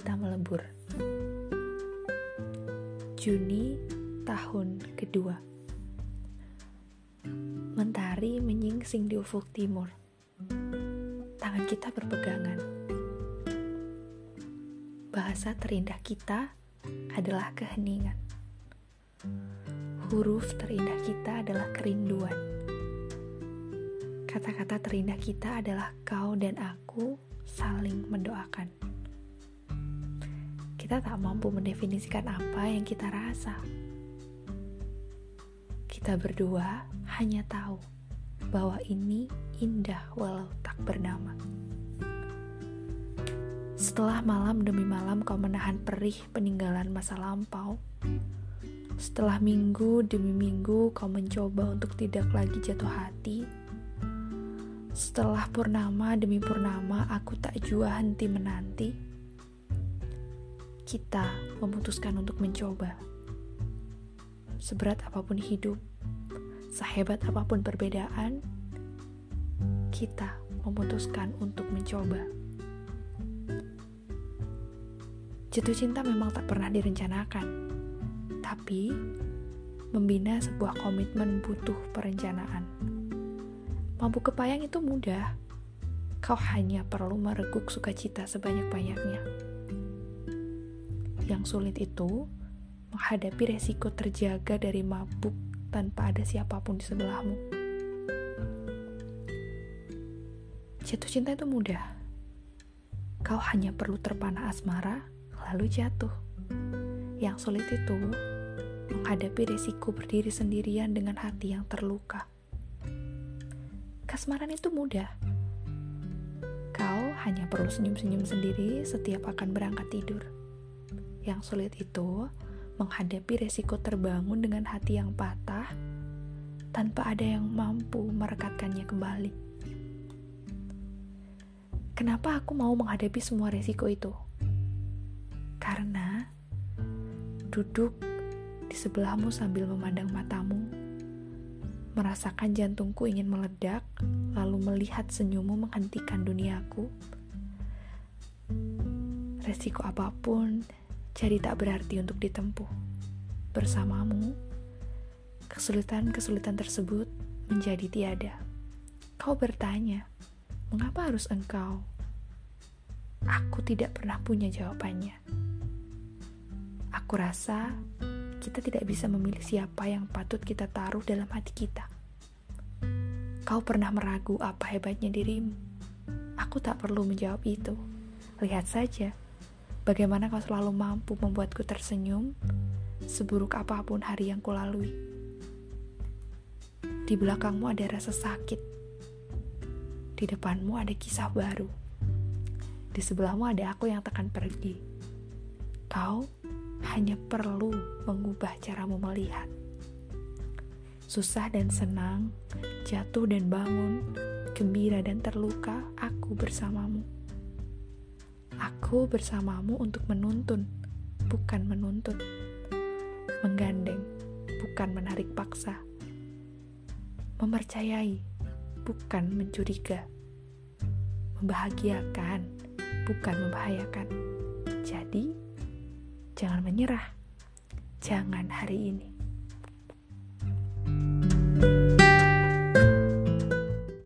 kita melebur. Juni tahun kedua. Mentari menyingsing di ufuk timur. Tangan kita berpegangan. Bahasa terindah kita adalah keheningan. Huruf terindah kita adalah kerinduan. Kata-kata terindah kita adalah kau dan aku saling mendoakan. Kita tak mampu mendefinisikan apa yang kita rasa. Kita berdua hanya tahu bahwa ini indah walau tak bernama. Setelah malam demi malam kau menahan perih peninggalan masa lampau, setelah minggu demi minggu kau mencoba untuk tidak lagi jatuh hati. Setelah purnama demi purnama aku tak jua henti menanti. Kita memutuskan untuk mencoba. Seberat apa pun hidup, sehebat apa pun perbedaan, kita memutuskan untuk mencoba. Jatuh cinta memang tak pernah direncanakan tapi, membina sebuah komitmen butuh perencanaan. Mampu kepayang itu mudah. Kau hanya perlu mereguk sukacita sebanyak-banyaknya. Yang sulit itu menghadapi resiko terjaga dari mabuk tanpa ada siapa pun di sebelahmu. Jatuh cinta itu mudah. Kau hanya perlu terpana asmara, lalu jatuh. Yang sulit itu menghadapi resiko berdiri sendirian dengan hati yang terluka. Kasmaran itu mudah. Kau hanya perlu senyum-senyum sendiri setiap akan berangkat tidur. Yang sulit itu menghadapi resiko terbangun dengan hati yang patah tanpa ada yang mampu merekatkannya kembali. Kenapa aku mau menghadapi semua resiko itu? Karena duduk di sebelahmu sambil memandang matamu, merasakan jantungku ingin meledak, lalu melihat senyummu menghentikan duniaku. Resiko apa pun jadi tak berarti untuk ditempuh. Bersamamu, kesulitan-kesulitan tersebut menjadi tiada. Kau bertanya, mengapa harus engkau? Aku tidak pernah punya jawabannya. Aku rasa kita tidak bisa memilih siapa yang patut kita taruh dalam hati kita. Kau pernah meragu apa hebatnya dirimu? Aku tak perlu menjawab itu. Lihat saja, bagaimana kau selalu mampu membuatku tersenyum, seburuk apa pun hari yang kulalui. Di belakangmu ada rasa sakit. Di depanmu ada kisah baru. Di sebelahmu ada aku yang takkan pergi. Kau hanya perlu mengubah caramu melihat. Susah dan senang, jatuh dan bangun, gembira dan terluka, aku bersamamu. Aku bersamamu untuk menuntun, bukan menuntut. Menggandeng, bukan menarik paksa. Mempercayai, bukan mencuriga. Membahagiakan, bukan membahayakan. Jadi, jangan menyerah. Jangan hari ini. thank you